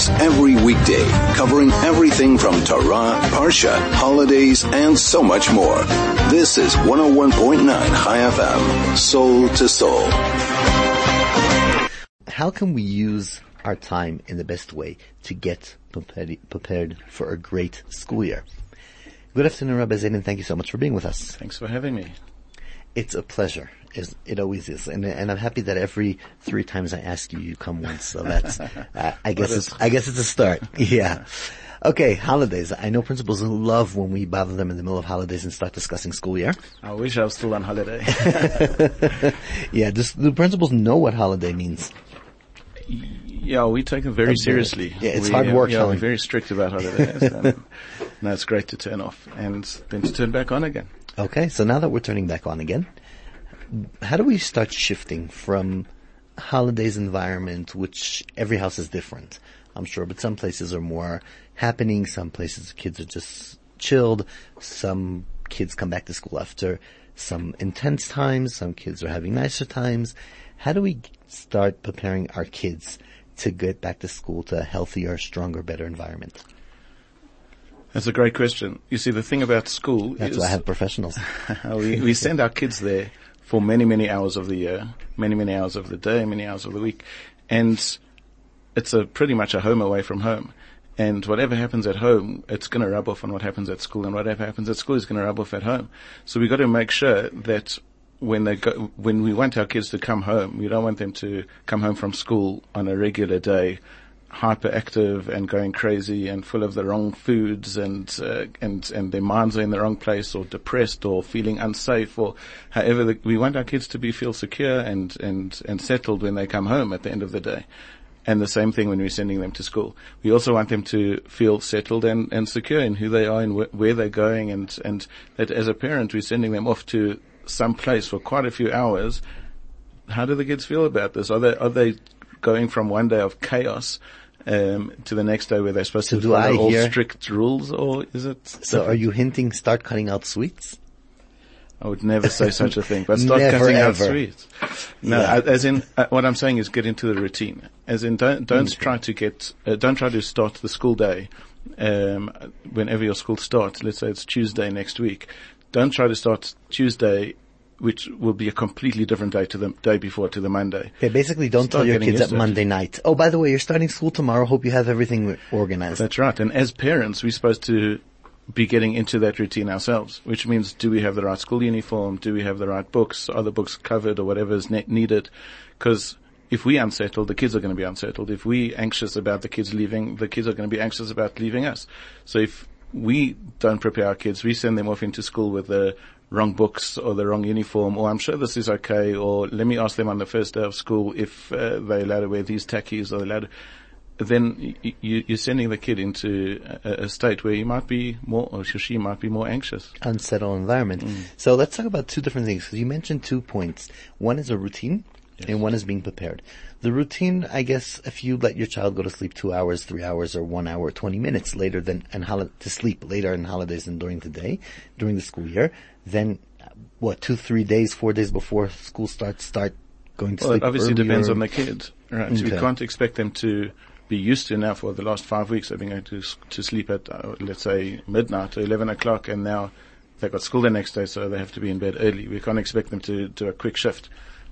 Holidays every weekday, covering everything from Torah, Parsha, holidays, and so much more. This is 101.9 Chai FM, soul to soul. How can we use our time in the best way to get prepared, prepared for a great school year? Good afternoon, Rabbi Zaiden, and thank you so much for being with us. Thanks for having me. It's a pleasure. It always is, and, and I'm happy that every three times I ask you, you come once. So that's, uh, I guess it's, I guess it's a start. Yeah. Okay, holidays. I know principals love when we bother them in the middle of holidays and start discussing school year. I wish I was still on holiday. yeah, just, the principals know what holiday means. Yeah, we take it very seriously. Yeah, it's we, hard work. Yeah, we're very strict about holidays. and no, it's great to turn off and then to turn back on again. Okay, so now that we're turning back on again, how do we start shifting from holidays environment, which every house is different, I'm sure, but some places are more happening, some places kids are just chilled, some kids come back to school after some intense times, some kids are having nicer times. How do we start preparing our kids to get back to school to a healthier, stronger, better environment? That's a great question. You see, the thing about school That's is why I have professionals. we, we send our kids there for many, many hours of the year, many, many hours of the day, many hours of the week. And it's a pretty much a home away from home. And whatever happens at home, it's going to rub off on what happens at school, and whatever happens at school is going to rub off at home. So we've got to make sure that when they go, when we want our kids to come home, we don't want them to come home from school on a regular day, hyperactive and going crazy and full of the wrong foods and uh, and and their minds are in the wrong place or depressed or feeling unsafe or however the, we want our kids to be feel secure and and and settled when they come home at the end of the day. And the same thing when we're sending them to school. We also want them to feel settled and, and secure in who they are and wh- where they're going and, and that as a parent we're sending them off to some place for quite a few hours. How do the kids feel about this? Are they, are they going from one day of chaos um, to the next day where they're supposed So to do follow all strict rules or is it? So are you hinting start cutting out sweets? I would never say such a thing, but start Never, cutting out sweets. No, Yeah. As in, uh, what I'm saying is get into the routine. As in, don't, don't try to get, uh, don't try to start the school day, um, whenever your school starts. Let's say it's Tuesday next week. Don't try to start Tuesday, which will be a completely different day to the day before to the Monday. Okay, basically don't Start tell your kids used at. Monday night. Oh, by the way, you're starting school tomorrow. Hope you have everything organized. That's right. And as parents, we're supposed to be getting into that routine ourselves, which means do we have the right school uniform? Do we have the right books? Are the books covered or whatever is ne- needed? Because if we unsettled, the kids are going to be unsettled. If we anxious about the kids leaving, the kids are going to be anxious about leaving us. So if we don't prepare our kids, we send them off into school with the wrong books or the wrong uniform, or I'm sure this is okay, or let me ask them on the first day of school if uh, they're allowed to wear these tackies or they're allowed to then y- you, you're sending the kid into a, a state where he might be more, or she might be more anxious. unsettled environment. So let's talk about two different things because you mentioned two points. One is a routine and one is being prepared. The routine, I guess, if you let your child go to sleep two hours, three hours, or one hour, 20 minutes later than, and holi- to sleep later in holidays than during the day, during the school year, then what, two, three days, four days before school starts, start going to Well, sleep it obviously depends on the kid, right? So we can't expect them to be used to now for the last five weeks. They've been going to to sleep at uh, let's say midnight or eleven o'clock, and now they've got school the next day, so they have to be in bed early. We can't expect them to do a quick shift,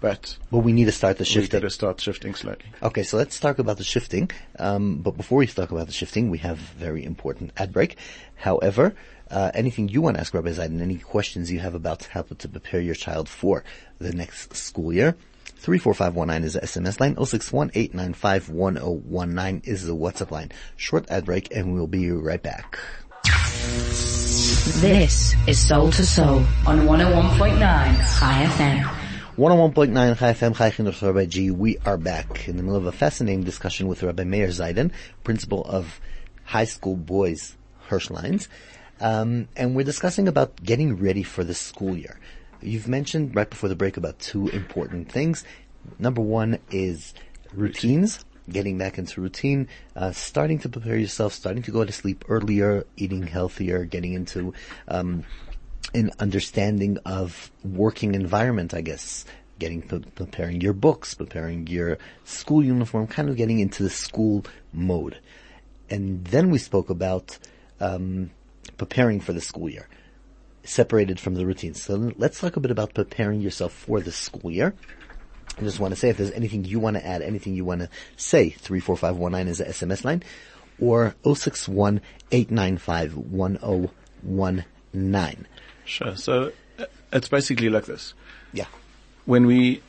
but But we need to start the We need to start shifting slowly. Okay, so let's talk about the shifting. Um, but before we talk about the shifting, we have a very important ad break. However, uh, anything you want to ask Rabbi Zaiden, any questions you have about how to prepare your child for the next school year, 34519 is the SMS line, 061-895-1019 is the WhatsApp line. Short ad break and we'll be right back. This is Soul to Soul on 101.9 Chai FM. 101.9 Chai FM, Rabbi G. We are back in the middle of a fascinating discussion with Rabbi Meir Zaiden, principal of high school boys Hirsch Lyons. Um, and we're discussing about getting ready for the school year. You've mentioned right before the break about two important things. Number one is routines, getting back into routine, uh, starting to prepare yourself, starting to go to sleep earlier, eating healthier, getting into um, an understanding of working environment, I guess, getting preparing your books, preparing your school uniform, kind of getting into the school mode. And then we spoke about um, preparing for the school year, separated from the routine. So let's talk a bit about preparing yourself for the school year. I just want to say if there's anything you want to add, anything you want to say, 34519 is the SMS line, or 061 895 1019. Sure. So uh, it's basically like this. Yeah. When we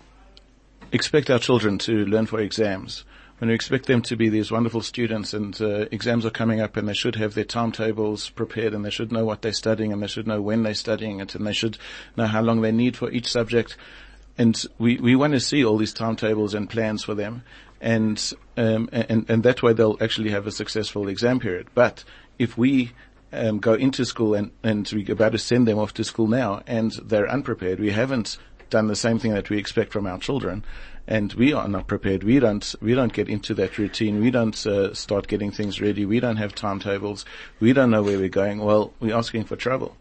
expect our children to learn for exams, when we expect them to be these wonderful students and uh, exams are coming up and they should have their timetables prepared and they should know what they're studying and they should know when they're studying it and they should know how long they need for each subject. And we, we want to see all these timetables and plans for them. And, um, and, and that way they'll actually have a successful exam period. But if we um, go into school and, and we're about to send them off to school now and they're unprepared, we haven't done the same thing that we expect from our children and we are not prepared. We don't, we don't get into that routine. We don't uh, start getting things ready. We don't have timetables. We don't know where we're going. Well, we're asking for trouble.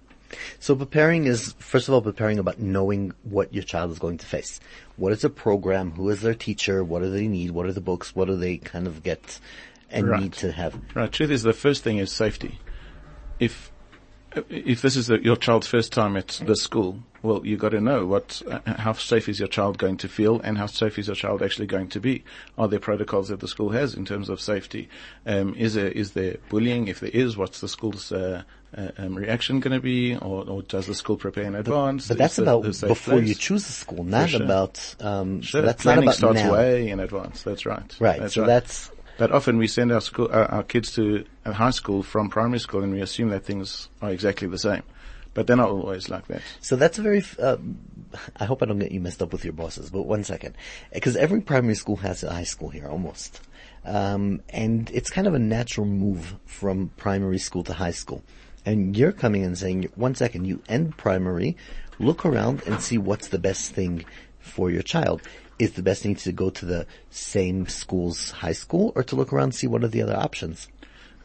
So preparing is, first of all, preparing about knowing what your child is going to face. What is the program? Who is their teacher? What do they need? What are the books? What do they kind of get and Right. need to have? Right. Truth is, the first thing is safety. If if this is the, your child's first time at the school, well, you got to know what uh, how safe is your child going to feel, and how safe is your child actually going to be. Are there protocols that the school has in terms of safety? Um, is there is there bullying? If there is, what's the school's uh, uh, um, reaction going to be, or, or does the school prepare in advance? But that's Is the- about before you choose the school, not sure. about, um, Sure, so that's not planning about starts now. way in advance. That's right. Right. That's so right. that's, But often we send our school, uh, our kids to uh, high school from primary school and we assume that things are exactly the same. But they're not always like that. So that's a very. Uh, I hope I don't get you messed up with your bosses. But one second, because every primary school has a high school here, almost, um, and it's kind of a natural move from primary school to high school. And you're coming and saying, one second, you end primary, look around and see what's the best thing for your child. Is the best thing to go to the same school's high school, or to look around and see what are the other options?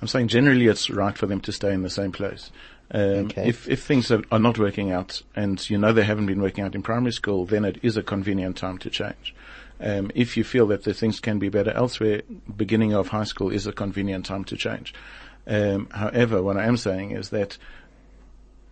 I'm saying generally it's right for them to stay in the same place. Um, Okay. if, if things are, are not working out and you know they haven't been working out in primary school, then it is a convenient time to change. Um, if you feel that the things can be better elsewhere, beginning of high school is a convenient time to change. Um, however, what I am saying is that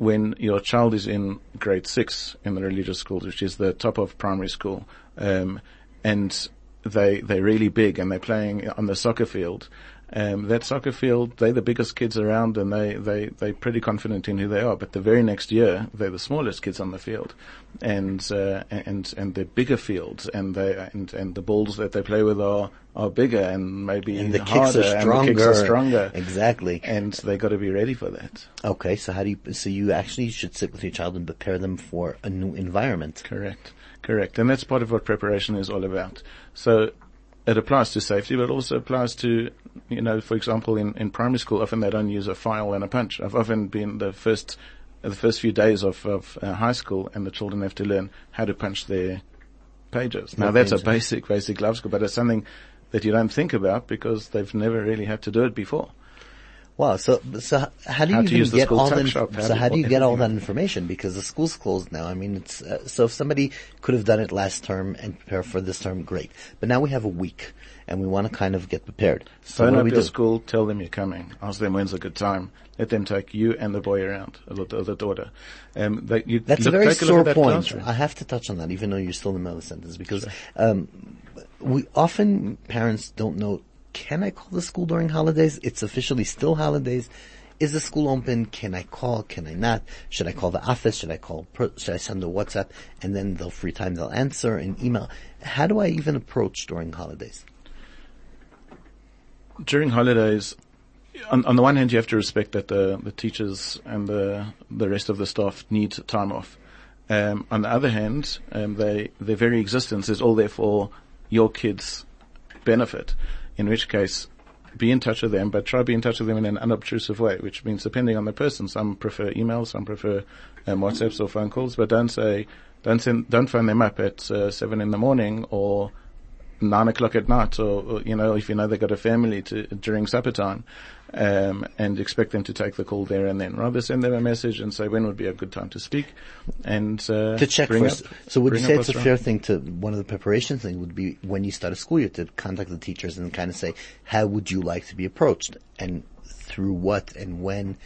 when your child is in grade six in the religious schools, which is the top of primary school, um, and they they're really big and they're playing on the soccer field. Um, that soccer field, they're the biggest kids around, and they they they're pretty confident in who they are. But the very next year, they're the smallest kids on the field, and uh, and and they're bigger fields, and they and and the balls that they play with are are bigger and maybe And the kicks harder, are and the kicks are stronger. stronger. Exactly. And they got to be ready for that. Okay, so how do you, so you actually should sit with your child and prepare them for a new environment. Correct. Correct. And that's part of what preparation is all about. So it applies to safety, but it also applies to, you know, for example, in, in primary school, often they don't use a file and a punch. I've often been the first, the first few days of, of uh, high school and the children have to learn how to punch their pages. Now that's a basic, basic love skill, but it's something that you don't think about because they've never really had to do it before. Wow, so, so how do you How to even use get all that, how so how do you get all that information? Because the school's closed now. I mean, it's, uh, so if somebody could have done it last term and prepare for this term, great. But now we have a week and we want to kind of get prepared. So Phone up your do? school, tell them you're coming. Ask them when's a good time. Let them take you and the boy around, or the, or the daughter. Um, they, you That's look, a very sore point. classroom. I have to touch on that, even though you're still in the middle of the sentence, because um, we often parents don't know. Can I call the school during holidays? It's officially still holidays. Is the school open? Can I call? Can I not? Should I call the office? Should I call? Should I send a WhatsApp? And then they'll free time. They'll answer an email. How do I even approach during holidays? During holidays, on, on the one hand, you have to respect that the, the teachers and the the rest of the staff need time off. Um, on the other hand, um, they their very existence is all there for your kids' benefit. In which case, be in touch with them, but try to be in touch with them in an unobtrusive way, which means depending on the person. Some prefer emails, some prefer um, WhatsApps or phone calls, but don't say, don't send, don't phone them up at uh, seven in the morning or nine o'clock at night or, or, you know, if you know they've got a family to, during supper time, um, and expect them to take the call there and then. Rather send them a message and say when would be a good time to speak and, uh, to check first. up- so would you say it's a fair thing to, one of the preparation thing would be when you start a school year to contact the teachers and kind of say, how would you like to be approached? And through what and when,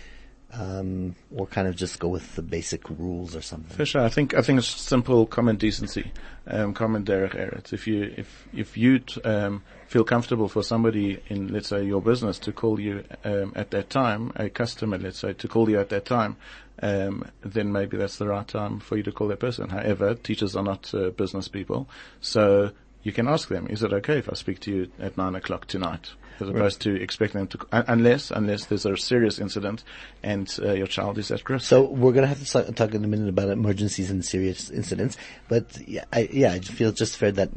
um, or kind of just go with the basic rules or something. For sure. I think, I think it's simple common decency, um, common derech eretz. If you, if, if you, um, feel comfortable for somebody in, let's say, your business to call you, um, at that time, a customer, let's say, to call you at that time, um, then maybe that's the right time for you to call that person. However, teachers are not uh, business people, so you can ask them, is it okay if I speak to you at nine o'clock tonight? As opposed to expecting them to, un- unless, unless there's a serious incident and uh, your child is at risk. So we're going to have to talk in a minute about emergencies and serious incidents, but yeah, I, yeah, I feel just fair that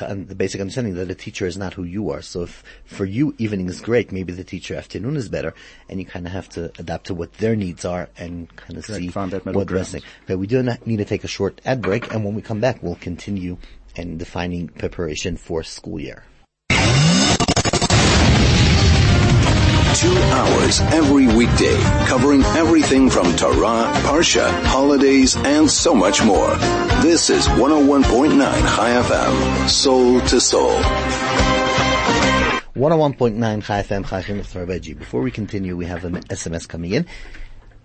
um, the basic understanding that a teacher is not who you are. So if for you evening is great, maybe the teacher afternoon is better, and you kind of have to adapt to what their needs are and kind of see find that what the best ground. thing. Okay, we do not need to take a short ad break, and when we come back, we'll continue and defining preparation for school year. Two hours every weekday, covering everything from Torah, Parsha, holidays, and so much more. This is 101.9 Chai FM, soul to soul. 101.9 Chai FM, Chai Chinuch Before we continue, we have an SMS coming in.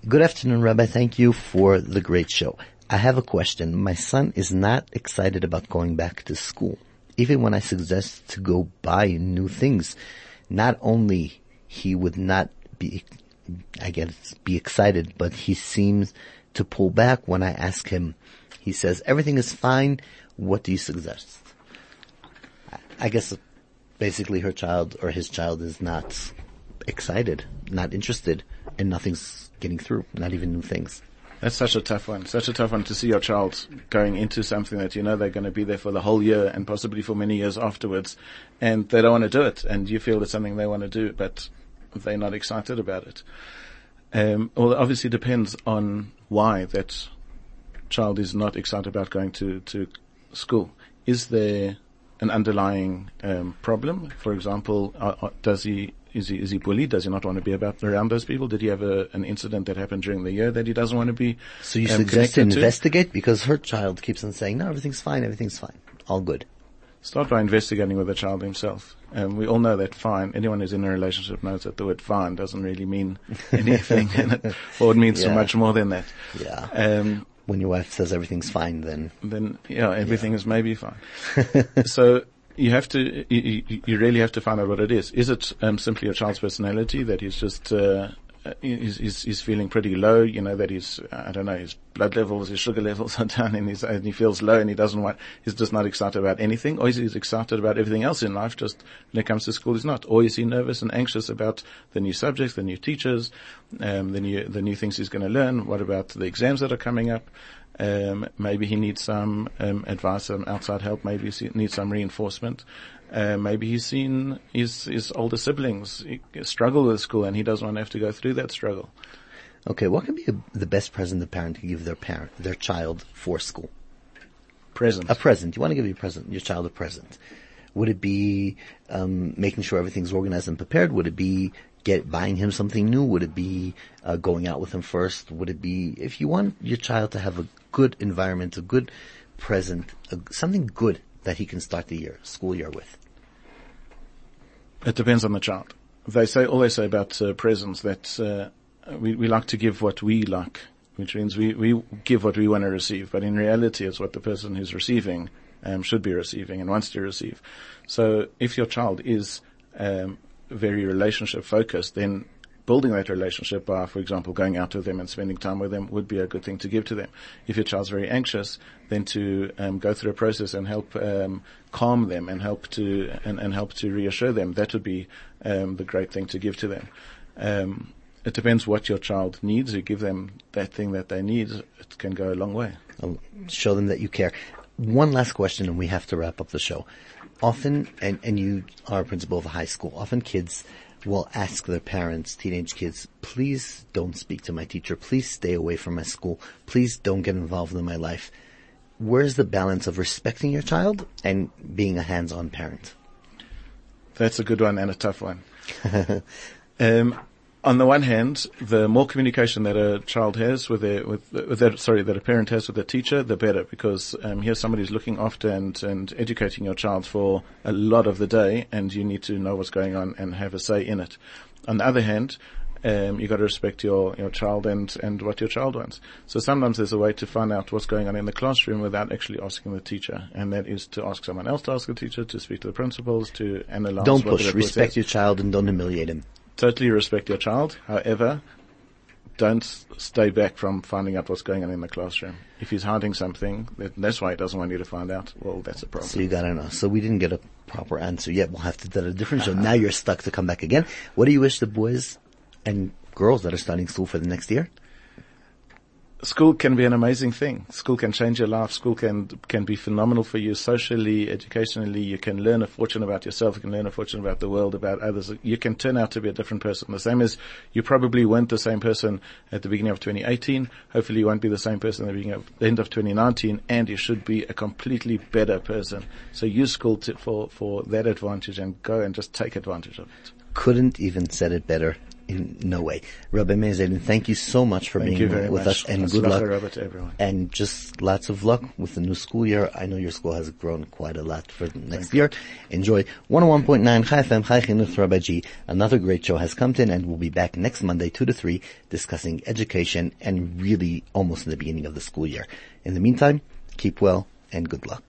Good afternoon, Rabbi. Thank you for the great show. I have a question. My son is not excited about going back to school. Even when I suggest to go buy new things, not only he would not be, I guess, be excited, but he seems to pull back when I ask him. He says, everything is fine. What do you suggest? I guess basically her child or his child is not excited, not interested, and nothing's getting through, not even new things. That's such a tough one. Such a tough one to see your child going into something that you know they're going to be there for the whole year and possibly for many years afterwards, and they don't want to do it, and you feel it's something they want to do, but they're not excited about it. Um, well, it obviously depends on why that child is not excited about going to, to school. Is there an underlying um, problem? For example, uh, uh, does he is he is he bullied? Does he not want to be about around those people? Did he have a, an incident that happened during the year that he doesn't want to be? So you um, suggest to investigate because her child keeps on saying, no, everything's fine, everything's fine, all good. Start by investigating with the child himself. Um, we all know that fine. Anyone who's in a relationship knows that the word fine doesn't really mean anything, and it, or it means so much more than that. Yeah. Um, When your wife says everything's fine, then then yeah, everything is maybe fine. so you have to, you, you- really have to find out what it is. Is it um, simply a child's personality that he's just uh, he's, he's, he's feeling pretty low? You know that he's I don't know his blood levels, his sugar levels are down, and, he's, and he feels low, and he doesn't want. He's just not excited about anything, or is he excited about everything else in life? Just when it comes to school, he's not. Or is he nervous and anxious about the new subjects, the new teachers, um, the new the new things he's going to learn? What about the exams that are coming up? Um, maybe he needs some um, advice, some outside help. Maybe he needs some reinforcement. Uh, maybe he's seen his, his older siblings struggle with school, and he doesn't want to have to go through that struggle. okay, what can be a, the best present a parent can give their parent, their child for school? Present. A present. You want to give your present, your child a present. Would it be um, making sure everything's organized and prepared? Would it be get buying him something new? Would it be uh, going out with him first? Would it be if you want your child to have a good environment, a good present, a, something good that he can start the year, school year with? It depends on the child. They say all they say about uh, presents that uh, we we like to give what we like, which means we we give what we want to receive. But in reality, it's what the person who's receiving um, should be receiving and wants to receive. So if your child is um, very relationship focused, then building that relationship by, for example, going out with them and spending time with them would be a good thing to give to them. If your child's very anxious, then to um, go through a process and help um, calm them and help to and, and help to reassure them, that would be um, the great thing to give to them. Um, it depends what your child needs. You give them that thing that they need. It can go a long way. I'll show them that you care. One last question and we have to wrap up the show. Often, and, and you are a principal of a high school, often kids will ask their parents, teenage kids, please don't speak to my teacher. Please stay away from my school. Please don't get involved in my life. where's the balance of respecting your child and being a hands-on parent? That's a good one and a tough one. um, on the one hand, the more communication that a child has with their, with, with their, sorry, that a parent has with a teacher, the better, because um, here's somebody who's looking after and, and educating your child for a lot of the day, and you need to know what's going on and have a say in it. On the other hand, um, you got to respect your, your child and, and what your child wants. So sometimes there's a way to find out what's going on in the classroom without actually asking the teacher, and that is to ask someone else to ask the teacher, to speak to the principals, to analyze. Don't push. Respect your child and don't humiliate him. Totally respect your child. However, don't stay back from finding out what's going on in the classroom. If he's hiding something, that's why he doesn't want you to find out. Well, that's a problem. So you gotta know. So we didn't get a proper answer yet. We'll have to do a different show. Now you're stuck to come back again. What do you wish the boys and girls that are starting school for the next year? School can be an amazing thing. School can change your life. School can can be phenomenal for you socially, educationally. You can learn a fortune about yourself. You can learn a fortune about the world, about others. You can turn out to be a different person. The same as you probably weren't the same person at the beginning of 2018. Hopefully, you won't be the same person at the beginning of the end of 2019, and you should be a completely better person. So use school to, for for that advantage and go and just take advantage of it. Couldn't even said it better. In no way. Rabbi Meir Zaiden, thank you so much for Thank being you with much. us and That's good luck. To everyone. And just lots of luck with the new school year. I know your school has grown quite a lot for the next year. Enjoy 101.9 Chai FM Chai Chinuch Rabbi G. Another great show has come in and we'll be back next Monday 2 to 3 discussing education and really almost in the beginning of the school year. In the meantime, keep well and good luck.